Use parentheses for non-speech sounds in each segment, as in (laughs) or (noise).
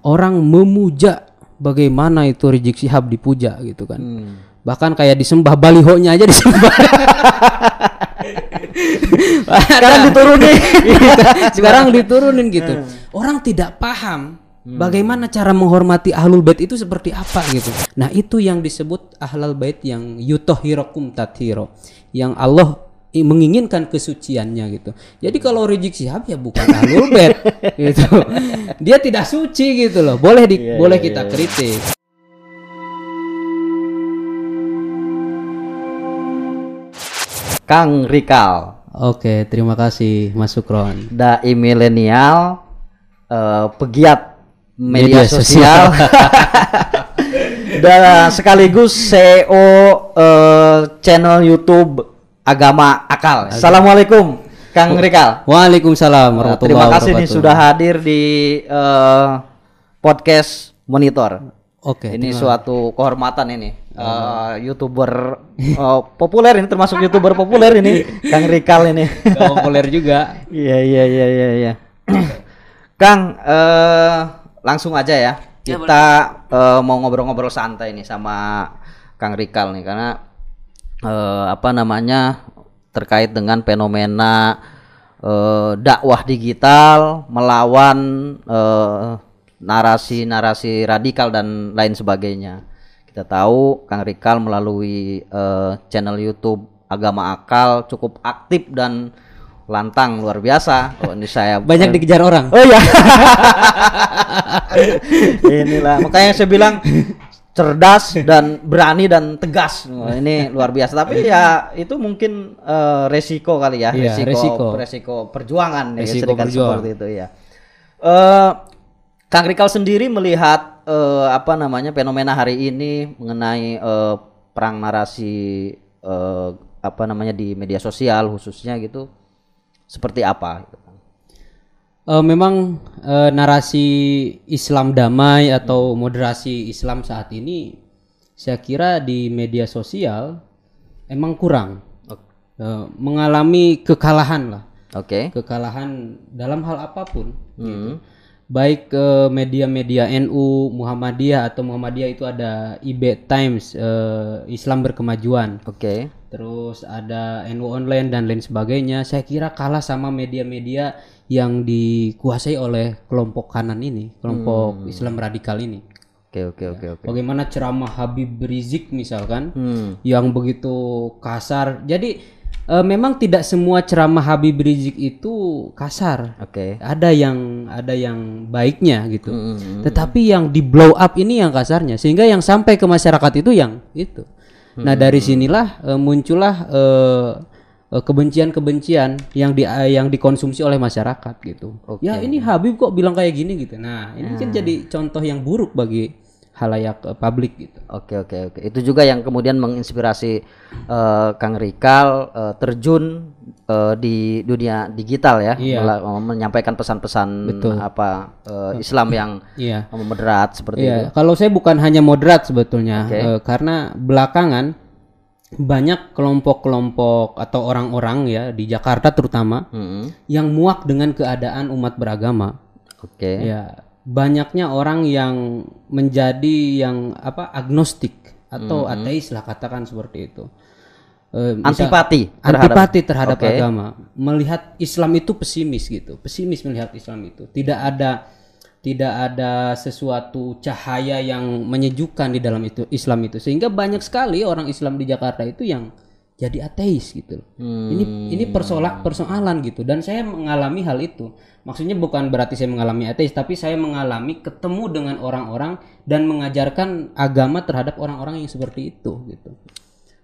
orang memuja bagaimana itu Rizik Syihab dipuja gitu kan. Bahkan kayak disembah balihonya aja disembah. Sekarang diturunin. Sekarang diturunin gitu. Orang tidak paham bagaimana cara menghormati ahlul bait itu seperti apa gitu. Nah, itu yang disebut ahlul bait yang yutohirokum tathiro. Yang Allah menginginkan kesuciannya gitu. Jadi kalau Rizik Syihab ya bukan ahlul bait (laughs) gitu. Dia tidak suci gitu loh. Boleh di, boleh kita kritik. Kang Rikal, Oke, terima kasih Mas Sukron. dai milenial, eh, pegiat media, Media sosial, (laughs) dan sekaligus CEO eh, channel YouTube Agama Akal. Assalamualaikum, Kang Rikal. Waalaikumsalam warahmatullahi terima kasih nih sudah hadir di eh, podcast Monitor. Oke, ini suatu kehormatan ini. Eh, youtuber eh, populer ini termasuk youtuber populer ini, Kang Rikal ini. Populer juga. (laughs) Iya iya iya iya iya. (clears throat) Kang, eh langsung aja ya. Kita eh, mau ngobrol-ngobrol santai nih sama Kang Rikal nih karena eh, apa namanya terkait dengan fenomena eh, dakwah digital melawan eh, narasi-narasi radikal dan lain sebagainya. Kita tahu Kang Rikal melalui eh, channel YouTube Agama Akal cukup aktif dan lantang luar biasa. Oh, ini saya (laughs) Banyak dikejar orang. Oh ya. (laughs) (laughs) Inilah makanya saya bilang cerdas (laughs) dan berani dan tegas. Ini (laughs) luar biasa. Tapi ya itu mungkin eh, resiko kali ya, Iya, resiko, resiko. resiko perjuangan ya, Resiko sedikit berjuang. seperti itu ya. Eh Kang Rikal sendiri melihat eh, apa namanya fenomena hari ini mengenai eh, perang narasi eh, apa namanya di media sosial khususnya gitu seperti apa? Gitu? Eh, memang eh, narasi Islam damai atau moderasi Islam saat ini saya kira di media sosial emang kurang Eh, mengalami kekalahan lah Oke. kekalahan dalam hal apa pun gitu. Hmm. baik ke media-media NU Muhammadiyah atau Muhammadiyah itu ada IB Times eh, Islam berkemajuan Oke. Terus ada NU online dan lain sebagainya saya kira kalah sama media-media yang dikuasai oleh kelompok kanan ini kelompok Islam radikal ini Oke oke oke oke. bagaimana ceramah Habib Rizik misalkan Hmm. yang begitu kasar jadi eh, memang tidak semua ceramah Habib Rizik itu kasar Oke. ada yang ada yang baiknya gitu Hmm. tetapi yang di blow up ini yang kasarnya sehingga yang sampai ke masyarakat itu yang itu nah dari sinilah eh, muncullah eh, kebencian-kebencian yang di yang dikonsumsi oleh masyarakat gitu. Ya ini Habib kok bilang kayak gini gitu. Nah ini kan jadi contoh yang buruk bagi halayak eh, publik gitu. Oke oke oke. Itu juga yang kemudian menginspirasi eh, Kang Rikal eh, terjun eh, di dunia digital ya, Iya. mela- menyampaikan pesan-pesan apa eh, Islam yang iya moderat seperti itu. Iya, kalau saya bukan hanya moderat sebetulnya, eh, karena belakangan banyak kelompok-kelompok atau orang-orang ya di Jakarta terutama Hmm. yang muak dengan keadaan umat beragama. Oke. Ya, banyaknya orang yang menjadi yang apa agnostik atau ateis lah katakan seperti itu. Misal- Antipati terhadap antipati terhadap Oke. agama, melihat Islam itu pesimis gitu, pesimis melihat Islam itu. Tidak ada tidak ada sesuatu cahaya yang menyejukkan di dalam itu Islam itu sehingga banyak sekali orang Islam di Jakarta itu yang jadi ateis gitu. Ini ini persoalan persoalan gitu dan saya mengalami hal itu. Maksudnya bukan berarti saya mengalami ateis tapi saya mengalami ketemu dengan orang-orang dan mengajarkan agama terhadap orang-orang yang seperti itu gitu.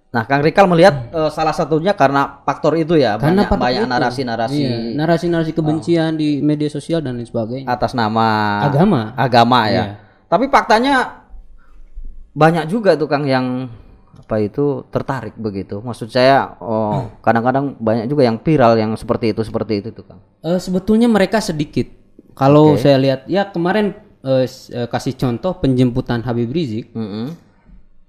Nah, Kang Rikal melihat eh, salah satunya karena faktor itu ya, Karena banyak banyak narasi-narasi Iya, narasi-narasi kebencian di media sosial dan lain sebagainya. atas nama Agama. agama ya. Iya. Tapi faktanya banyak juga tuh Kang yang apa itu tertarik begitu. Maksud saya oh kadang-kadang banyak juga yang viral yang seperti itu seperti itu tuh Kang. Eh, sebetulnya mereka sedikit. Kalau saya lihat ya kemarin eh, kasih contoh penjemputan Habib Rizik, Mm-mm.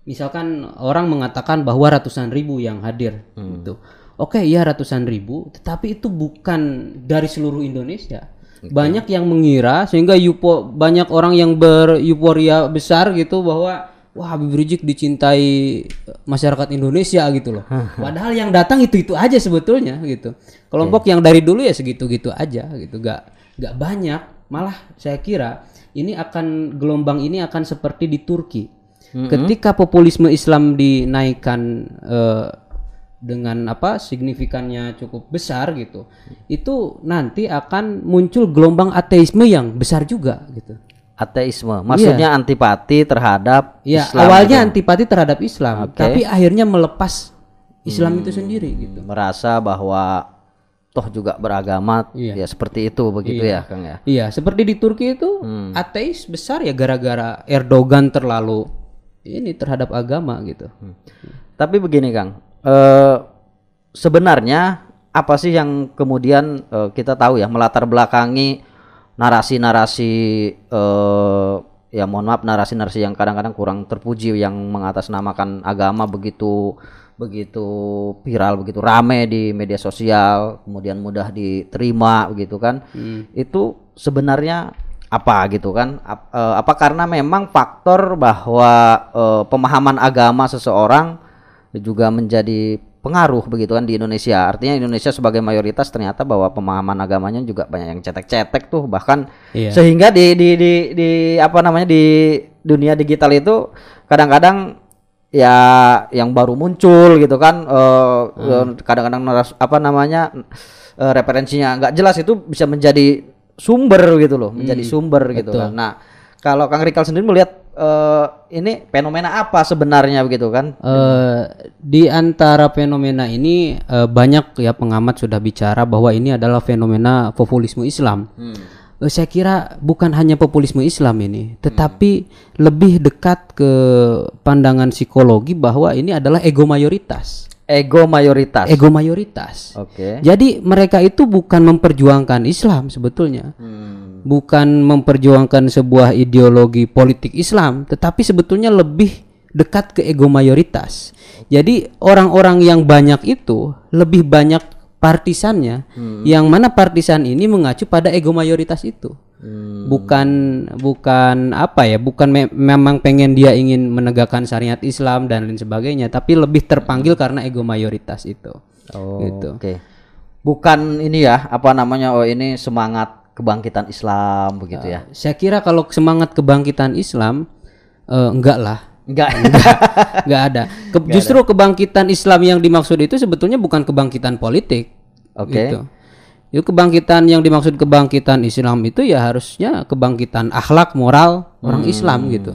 Misalkan orang mengatakan bahwa ratusan ribu yang hadir gitu. Oke, iya ratusan ribu, tetapi itu bukan dari seluruh Indonesia. Banyak yang mengira sehingga yupo banyak orang yang beryuforia besar gitu bahwa wah Habib Rizik dicintai masyarakat Indonesia gitu loh. (laughs) Padahal yang datang itu-itu aja sebetulnya gitu. Kelompok yang dari dulu ya segitu-gitu aja gitu. Gak gak banyak. Malah saya kira ini akan gelombang ini akan seperti di Turki. Ketika populisme Islam dinaikkan eh, dengan apa signifikannya cukup besar gitu itu nanti akan muncul gelombang ateisme yang besar juga gitu Ateisme, maksudnya antipati terhadap ya Islam awalnya gitu. antipati terhadap Islam Oke. tapi akhirnya melepas Islam itu sendiri gitu merasa bahwa toh juga beragama Iya. ya seperti itu begitu ya Kang ya. iya seperti di Turki itu ateis besar ya gara-gara Erdogan terlalu ini terhadap agama gitu. Tapi begini Kang, eh sebenarnya apa sih yang kemudian eh, kita tahu ya melatar belakangi narasi-narasi eh ya mohon maaf narasi-narasi yang kadang-kadang kurang terpuji yang mengatasnamakan agama begitu begitu viral begitu rame di media sosial kemudian mudah diterima begitu kan. Itu sebenarnya apa gitu kan Ap- eh, apa karena memang faktor bahwa eh, pemahaman agama seseorang juga menjadi pengaruh begitu kan di Indonesia. Artinya Indonesia sebagai mayoritas ternyata bahwa pemahaman agamanya juga banyak yang cetek-cetek tuh bahkan Iya. sehingga di di di di apa namanya di dunia digital itu kadang-kadang ya yang baru muncul gitu kan eh, eh, kadang-kadang naras- apa namanya eh, referensinya nggak jelas itu bisa menjadi sumber gitu loh, menjadi sumber gitu kan. Nah, kalau Kang Rikal sendiri melihat eh, ini fenomena apa sebenarnya begitu kan? Eh, di antara fenomena ini eh, banyak ya pengamat sudah bicara bahwa ini adalah fenomena populisme Islam. Eh, saya kira bukan hanya populisme Islam ini, tetapi lebih dekat ke pandangan psikologi bahwa ini adalah ego mayoritas. Ego mayoritas. Ego mayoritas. Oke. Jadi mereka itu bukan memperjuangkan Islam sebetulnya. Hmm. Bukan memperjuangkan sebuah ideologi politik Islam, tetapi sebetulnya lebih dekat ke ego mayoritas. Jadi orang-orang yang banyak itu lebih banyak partisannya, yang mana partisan ini mengacu pada ego mayoritas itu. Bukan bukan apa ya, bukan me- memang pengen dia ingin menegakkan syariat Islam dan lain sebagainya, tapi lebih terpanggil karena ego mayoritas itu. Oh, Gitu. Oke. Bukan ini ya, apa namanya? Oh, ini semangat kebangkitan Islam begitu ya. Saya kira kalau semangat kebangkitan Islam eh, enggak lah. Enggak. Enggak (laughs) ada. Ke- justru kebangkitan Islam yang dimaksud itu sebetulnya bukan kebangkitan politik. Oke. Gitu. Itu kebangkitan yang dimaksud kebangkitan Islam itu ya harusnya kebangkitan akhlak moral orang Hmm. Islam gitu.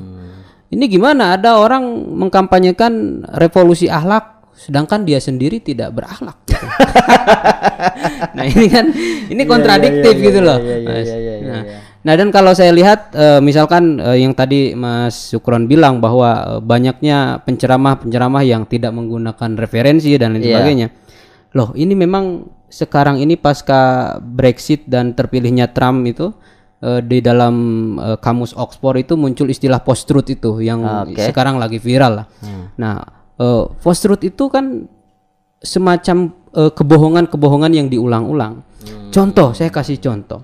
Ini gimana ada orang mengkampanyekan revolusi akhlak sedangkan dia sendiri tidak berakhlak gitu. (laughs) nah, ini kan ini kontradiktif gitu loh. Nah. Nah dan kalau saya lihat eh, misalkan eh, yang tadi Mas Sukron bilang bahwa eh, banyaknya penceramah-penceramah yang tidak menggunakan referensi dan lain Iya. sebagainya. Loh ini memang sekarang ini pasca Brexit dan terpilihnya Trump itu di dalam kamus Oxford itu muncul istilah post truth itu yang Oke. sekarang lagi viral lah. Nah eh, post truth itu kan semacam kebohongan-kebohongan yang diulang-ulang. Contoh saya kasih contoh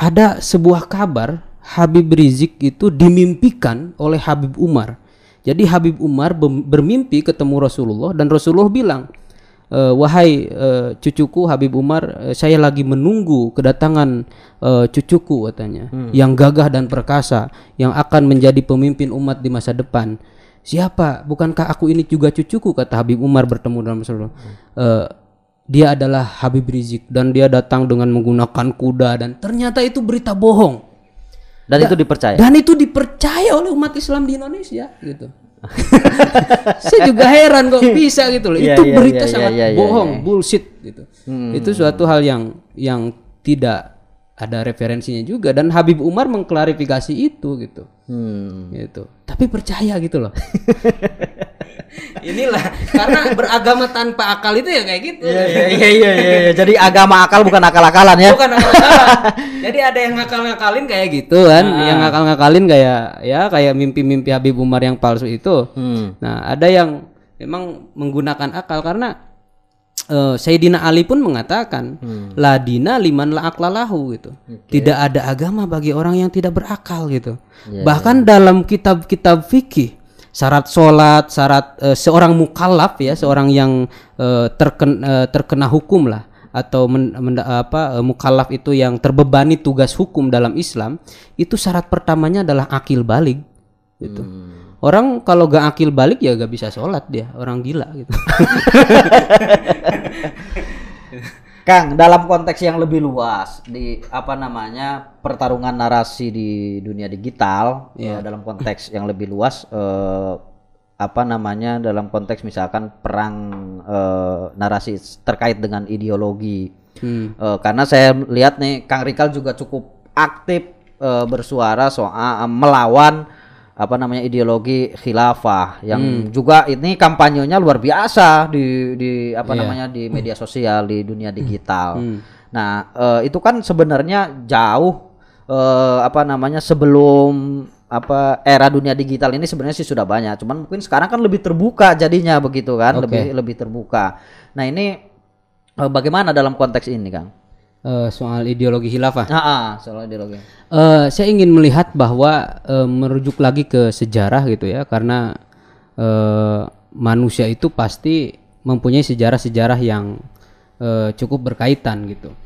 ada sebuah kabar Habib Rizik itu dimimpikan oleh Habib Umar. Jadi Habib Umar bermimpi ketemu Rasulullah dan Rasulullah bilang, "Eh, wahai eh, cucuku Habib Umar, eh, saya lagi menunggu kedatangan eh, cucuku katanya, yang gagah dan perkasa, yang akan menjadi pemimpin umat di masa depan. Siapa? Bukankah aku ini juga cucuku?" kata Habib Umar bertemu dengan Rasulullah. "Eh, dia adalah Habib Rizik dan dia datang dengan menggunakan kuda dan ternyata itu berita bohong Dan itu dipercaya. dan itu dipercaya oleh umat Islam di Indonesia gitu. (laughs) Saya juga heran kok bisa gitu loh. (laughs) Iya, itu iya, berita iya, sangat iya, iya, bohong, iya. bullshit gitu. Itu suatu hal yang yang tidak ada referensinya juga dan Habib Umar mengklarifikasi itu gitu. Hmm. Gitu. Tapi percaya gitu loh. (laughs) Inilah karena beragama tanpa akal itu ya kayak gitu. Iya iya iya iya. iya. Jadi agama akal bukan akal-akalan ya. Bukan akal-akalan. (laughs) Jadi ada yang ngakal-ngakalin kayak gitu kan, yang ngakal-ngakalin kayak ya kayak mimpi-mimpi Habib Umar yang palsu itu. Hmm. Nah, ada yang memang menggunakan akal karena eh, Sayyidina Ali pun mengatakan la dina liman la aklalahu gitu. Tidak ada agama bagi orang yang tidak berakal gitu. Bahkan dalam kitab-kitab fikih syarat sholat, syarat eh, seorang mukallaf ya, seorang yang eh, terken- eh, terkena hukum lah atau men, menda- apa mukallaf itu yang terbebani tugas hukum dalam Islam, itu syarat pertamanya adalah akil balik gitu. Orang kalau gak akil balik ya gak bisa sholat dia, orang gila gitu. (laughs) Kang, dalam konteks yang lebih luas di apa namanya pertarungan narasi di dunia digital eh, dalam konteks yang lebih luas eh, apa namanya dalam konteks misalkan perang eh, narasi terkait dengan ideologi Hmm. Eh, karena saya lihat nih Kang Rikal juga cukup aktif eh, bersuara soal melawan apa namanya ideologi khilafah yang juga ini kampanyenya luar biasa di di apa namanya di media sosial di dunia digital. Nah eh, itu kan sebenarnya jauh eh, apa namanya sebelum apa era dunia digital ini sebenarnya sih sudah banyak. Cuman mungkin sekarang kan lebih terbuka jadinya begitu kan, Oke. lebih lebih terbuka. Nah ini eh, bagaimana dalam konteks ini Kang? Eh, soal ideologi khilafah. Ah, ah, soal ideologi. Eh, saya ingin melihat bahwa eh, merujuk lagi ke sejarah gitu ya, karena eh, manusia itu pasti mempunyai sejarah-sejarah yang eh, cukup berkaitan gitu.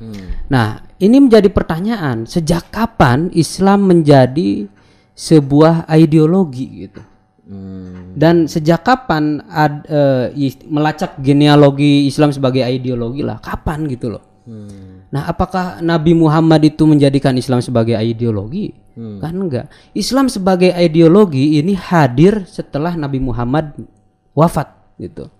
Nah, ini menjadi pertanyaan: sejak kapan Islam menjadi sebuah ideologi gitu? Hmm. Dan sejak kapan ad- is- melacak genealogi Islam sebagai ideologi lah? Kapan gitu loh? Hmm. Nah, apakah Nabi Muhammad itu menjadikan Islam sebagai ideologi? Hmm. Kan enggak. Islam sebagai ideologi ini hadir setelah Nabi Muhammad wafat gitu.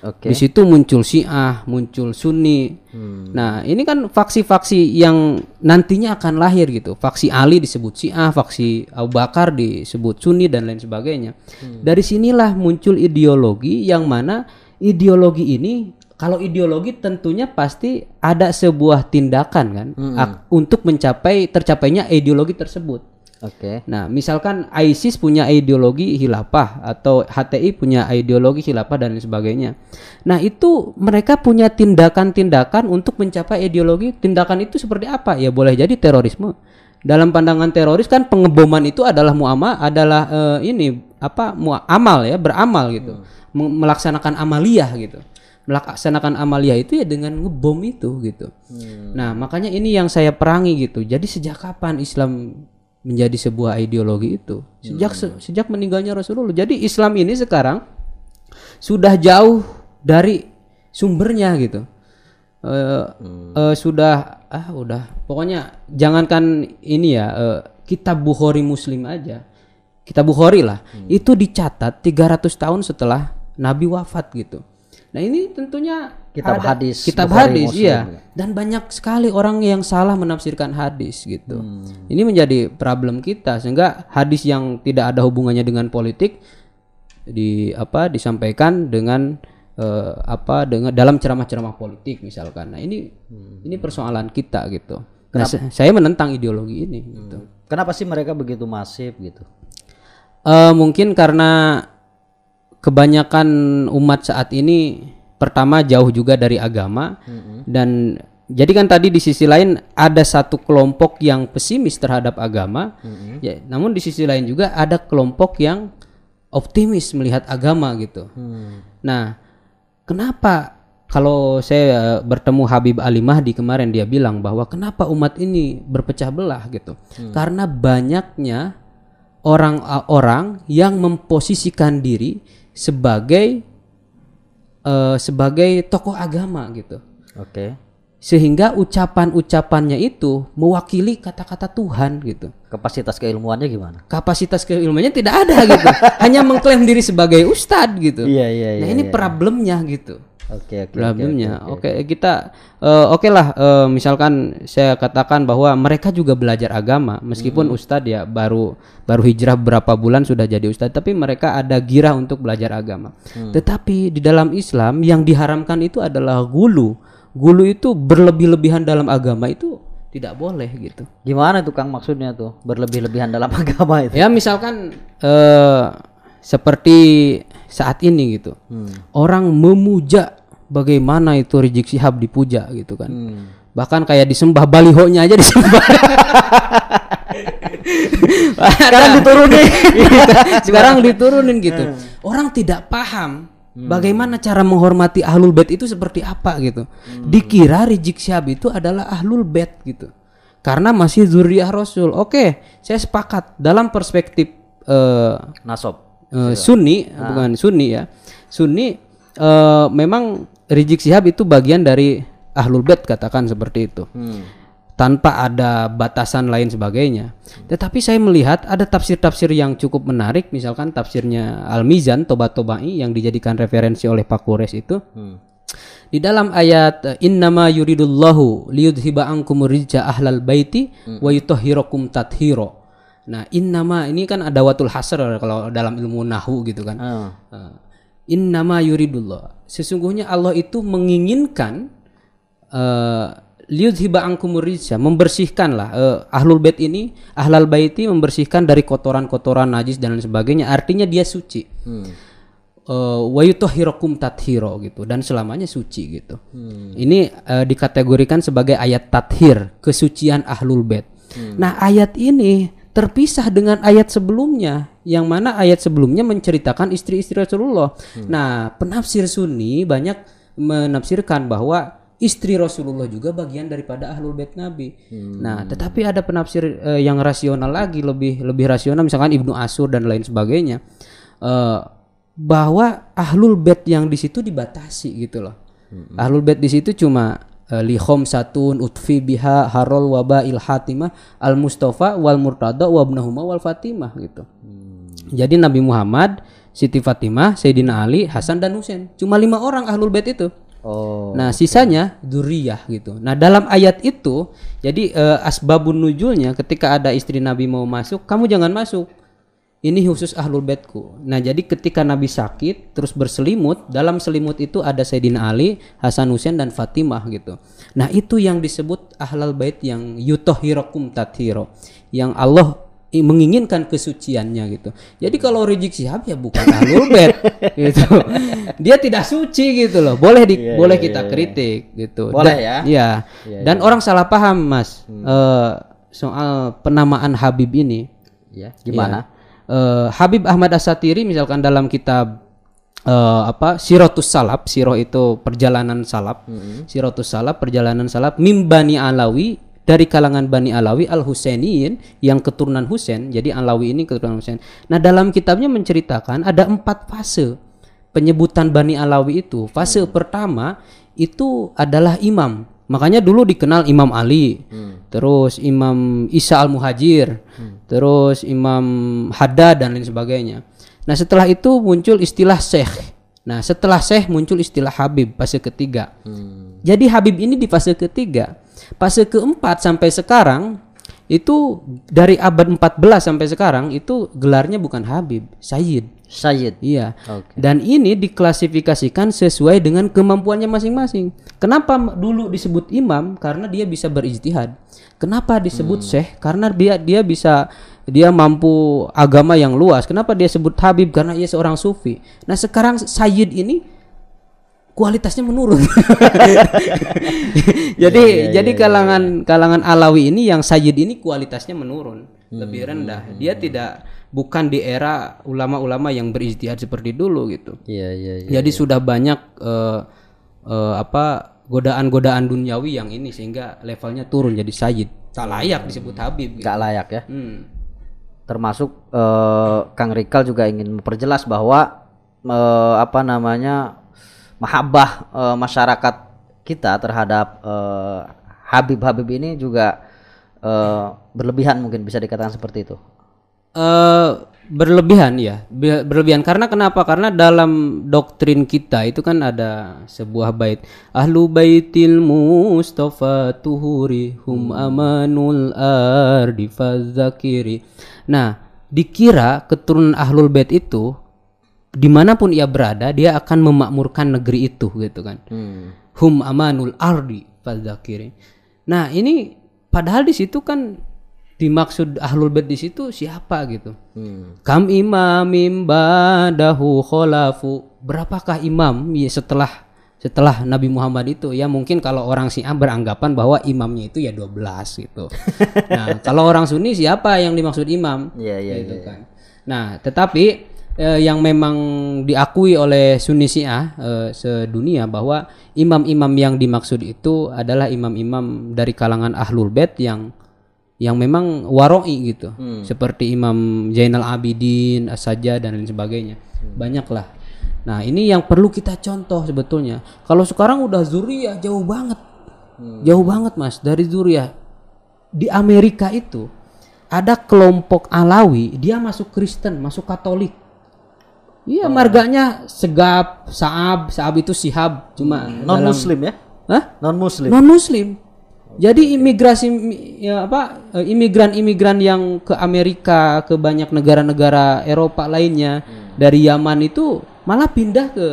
Oke. Di situ muncul Syiah, muncul Sunni. Hmm. Nah, ini kan faksi-faksi yang nantinya akan lahir gitu. Faksi Ali disebut Syiah, faksi Abu Bakar disebut Sunni dan lain sebagainya. Hmm. Dari sinilah muncul ideologi yang mana ideologi ini kalau ideologi tentunya pasti ada sebuah tindakan kan ak- untuk mencapai tercapainya ideologi tersebut. Oke. Nah, misalkan ISIS punya ideologi khilafah atau HTI punya ideologi khilafah dan sebagainya. Nah, itu mereka punya tindakan-tindakan untuk mencapai ideologi. Tindakan itu seperti apa? Ya boleh jadi terorisme. Dalam pandangan teroris kan pengeboman itu adalah muamal adalah eh, ini apa mua- amal ya, beramal gitu. Me- Melaksanakan amaliyah gitu. Melaksanakan amaliyah itu ya dengan ngebom itu gitu. Nah, makanya ini yang saya perangi gitu. Jadi sejak kapan Islam menjadi sebuah ideologi itu? Sejak se- sejak meninggalnya Rasulullah. Jadi Islam ini sekarang sudah jauh dari sumbernya gitu. Eh, eh, sudah ah udah pokoknya jangankan ini ya eh, kitab Bukhari Muslim aja. Kitab Bukhari lah itu dicatat 300 tahun setelah Nabi wafat gitu. Nah, ini tentunya Kitab ada- hadis kitab Bukhari hadis Muslim iya ya. dan banyak sekali orang yang salah menafsirkan hadis gitu. Ini menjadi problem kita sehingga hadis yang tidak ada hubungannya dengan politik di apa disampaikan dengan eh, apa dengan dalam ceramah-ceramah politik misalkan. Nah, ini ini persoalan kita gitu. Nah, sa- saya menentang ideologi ini gitu. Kenapa sih mereka begitu masif gitu? Eh, mungkin karena kebanyakan umat saat ini pertama jauh juga dari agama dan jadi kan tadi di sisi lain ada satu kelompok yang pesimis terhadap agama, ya, namun di sisi lain juga ada kelompok yang optimis melihat agama gitu. Nah, kenapa kalau saya eh, bertemu Habib Ali Mahdi kemarin dia bilang bahwa kenapa umat ini berpecah belah gitu? Karena banyaknya orang-orang yang memposisikan diri sebagai eh, sebagai tokoh agama gitu. Oke. Sehingga ucapan-ucapannya itu mewakili kata-kata Tuhan gitu. Kapasitas keilmuannya gimana? Kapasitas keilmuannya tidak ada gitu. (laughs) Hanya mengklaim diri sebagai ustadz gitu. Iya iya iya. Nah, ini problemnya gitu. Oke oke. oke, problemnya. oke, kita eh, oke lah eh, misalkan saya katakan bahwa mereka juga belajar agama Hmm. meskipun ustadz ya baru baru hijrah berapa bulan sudah jadi ustadz tapi mereka ada girah untuk belajar agama. Hmm. Tetapi di dalam Islam yang diharamkan itu adalah gulu. Gulu itu berlebih-lebihan dalam agama itu tidak boleh gitu. Gimana tuh Kang maksudnya tuh berlebih-lebihan dalam (laughs) agama itu? Ya misalkan eh seperti saat ini gitu. Hmm. Orang memuja bagaimana itu Rizik Sihab dipuja gitu kan. Bahkan kayak disembah balihonya aja disembah. Sekarang diturunin. Sekarang diturunin gitu. Orang tidak paham bagaimana cara menghormati ahlul bait itu seperti apa gitu. Dikira Rizik Sihab itu adalah ahlul bait gitu. Karena masih zuriyah Rasul. Oke, saya sepakat dalam perspektif eh, Nasob. Eh, Sunni bukan Sunni ya. Sunni eh, memang Rizik Sihab itu bagian dari ahlul bait katakan seperti itu. Tanpa ada batasan lain sebagainya. Tetapi saya melihat ada tafsir-tafsir yang cukup menarik, misalkan tafsirnya Al-Mizan Tobat Tobai yang dijadikan referensi oleh Pak Kures itu. Di dalam ayat innama yuridullahu liyudhiba ankum rijja ahlal baiti wa yutahhirakum tathiro. Nah, innama ini kan ada watul hasr kalau dalam ilmu nahu gitu kan. Ah. Uh, innama yuridullah. Sesungguhnya Allah itu menginginkan uh, liyudhiba ankumur rijsa, membersihkanlah uh, ahlul bait ini, ahlal baiti membersihkan dari kotoran-kotoran najis dan lain sebagainya. Artinya dia suci. Eh, wa yutahhirakum tathiro gitu dan selamanya suci gitu. Ini eh, dikategorikan sebagai ayat tathir, kesucian ahlul bait. Nah, ayat ini terpisah dengan ayat sebelumnya yang mana ayat sebelumnya menceritakan istri-istri Rasulullah. Nah, penafsir Sunni banyak menafsirkan bahwa istri Rasulullah juga bagian daripada ahlul bait Nabi. Nah, tetapi ada penafsir eh, yang rasional lagi, lebih lebih rasional misalkan Ibnu Asur dan lain sebagainya. Eh, bahwa ahlul bait yang di situ dibatasi gitu loh. Ahlul bait di situ cuma li satun utfi biha harol waba il hatimah al mustafa wal murtada wa ibnahuma wal fatimah gitu. Jadi Nabi Muhammad, Siti Fatimah, Sayyidina Ali, Hasan dan Husain. Cuma lima orang ahlul bait itu. Oh. Nah, sisanya duriyah gitu. Nah, dalam ayat itu, jadi eh, asbabun nujulnya ketika ada istri Nabi mau masuk, kamu jangan masuk. Ini khusus ahlul baitku. Nah, jadi ketika Nabi sakit terus berselimut, dalam selimut itu ada Sayyidina Ali, Hasan Husain dan Fatimah gitu. Nah, itu yang disebut ahlul bait yang yutohirakum tathiro. Yang Allah menginginkan kesuciannya gitu. Jadi kalau Rizik Sihab ya bukan (laughs) ahlul bait gitu. Dia tidak suci gitu loh. Boleh di, boleh kita kritik gitu. Boleh Dan- ya? Iya. Dan orang salah paham, Mas. Eh, soal penamaan Habib ini. Ya, gimana? Eh, Habib Ahmad Asatiri misalkan dalam kitab eh, apa Sirotus Salab, Siroh itu perjalanan salab. Sirotus Salab perjalanan salab mim Bani Alawi dari kalangan Bani Alawi Al Husainiyin yang keturunan Husain. Jadi Alawi ini keturunan Husain. Nah, dalam kitabnya menceritakan ada empat fase penyebutan Bani Alawi itu. Fase pertama itu adalah imam. Makanya dulu dikenal Imam Ali, terus Imam Isa Al Muhajir, terus Imam Haddad dan lain sebagainya. Nah setelah itu muncul istilah Syekh. Nah setelah Syekh muncul istilah Habib fase ketiga. Jadi Habib ini di fase ketiga. Fase keempat sampai sekarang itu dari abad 14 sampai sekarang itu gelarnya bukan Habib, Sayyid. Sayyid. Iya. Oke. Dan ini diklasifikasikan sesuai dengan kemampuannya masing-masing. Kenapa dulu disebut imam? Karena dia bisa berijtihad. Kenapa disebut syekh? Karena dia dia bisa dia mampu agama yang luas. Kenapa dia sebut habib? Karena ia seorang sufi. Nah, sekarang sayyid ini kualitasnya menurun. (laughs) jadi jadi kalangan kalangan Alawi ini yang sayyid ini kualitasnya menurun, lebih rendah. Dia tidak bukan di era ulama-ulama yang berijtihad seperti dulu gitu. Iya, iya, iya. Jadi sudah banyak eh, eh, apa godaan-godaan duniawi yang ini sehingga levelnya turun jadi sayyid. Tak layak disebut habib. Gitu. Gak layak ya. Hmm. Termasuk eh, Kang Rikal juga ingin memperjelas bahwa eh, apa namanya mahabbah eh, masyarakat kita terhadap Habib-Habib ini juga eh, berlebihan mungkin bisa dikatakan seperti itu. Eh berlebihan ya. Be- berlebihan. Karena kenapa? Karena dalam doktrin kita itu kan ada sebuah bait. Ahlu baitil mustafa tuhuri hum amanul ardi fadzakiri. Nah dikira keturunan ahlul bait itu di mana pun ia berada dia akan memakmurkan negeri itu gitu kan. Hum amanul ardi fadzakiri. Nah ini padahal di situ kan dimaksud ahlul bait di situ siapa gitu kam imamim badahu kholafu berapakah imam ya setelah setelah Nabi Muhammad itu ya mungkin kalau orang Syiah beranggapan bahwa imamnya itu ya 12 gitu. (laughs) nah, kalau orang Sunni siapa yang dimaksud imam? Iya, iya, gitu iya. kan. Nah, tetapi eh, yang memang diakui oleh Sunni Syiah eh, sedunia bahwa imam-imam yang dimaksud itu adalah imam-imam dari kalangan Ahlul Bait yang yang memang waroi gitu. Seperti Imam Zainal Abidin, As-Sajjad dan lain sebagainya. Banyaklah. Nah, ini yang perlu kita contoh sebetulnya. Kalau sekarang udah zuriyah jauh banget. Jauh banget, Mas, dari zuriyah. Di Amerika itu ada kelompok Alawi, dia masuk Kristen, masuk Katolik. Iya, marganya Segap, Saab, Saab itu Sihab, cuma Non muslim ya? Hah? Non muslim. non muslim jadi imigrasi ya apa eh, imigran-imigran yang ke Amerika ke banyak negara-negara Eropa lainnya dari Yaman itu malah pindah ke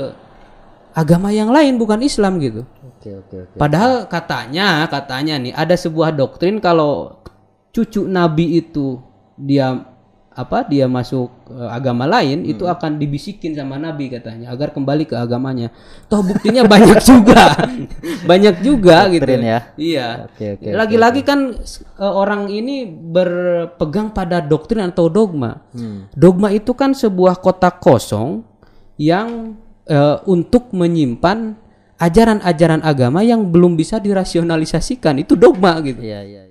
agama yang lain bukan Islam gitu Oke, oke, oke. padahal katanya katanya nih ada sebuah doktrin kalau cucu Nabi itu dia apa dia masuk eh, agama lain itu akan dibisikin sama Nabi katanya agar kembali ke agamanya. Toh buktinya (laughs) banyak juga. (laughs) Banyak juga gitu. Doktrin ya. iya. Oke, oke, lagi-lagi kan s- eh, orang ini berpegang pada doktrin atau dogma. Hmm. dogma itu kan sebuah kotak kosong yang eh, untuk menyimpan ajaran-ajaran agama yang belum bisa dirasionalisasikan. Itu dogma gitu. Iya, iya.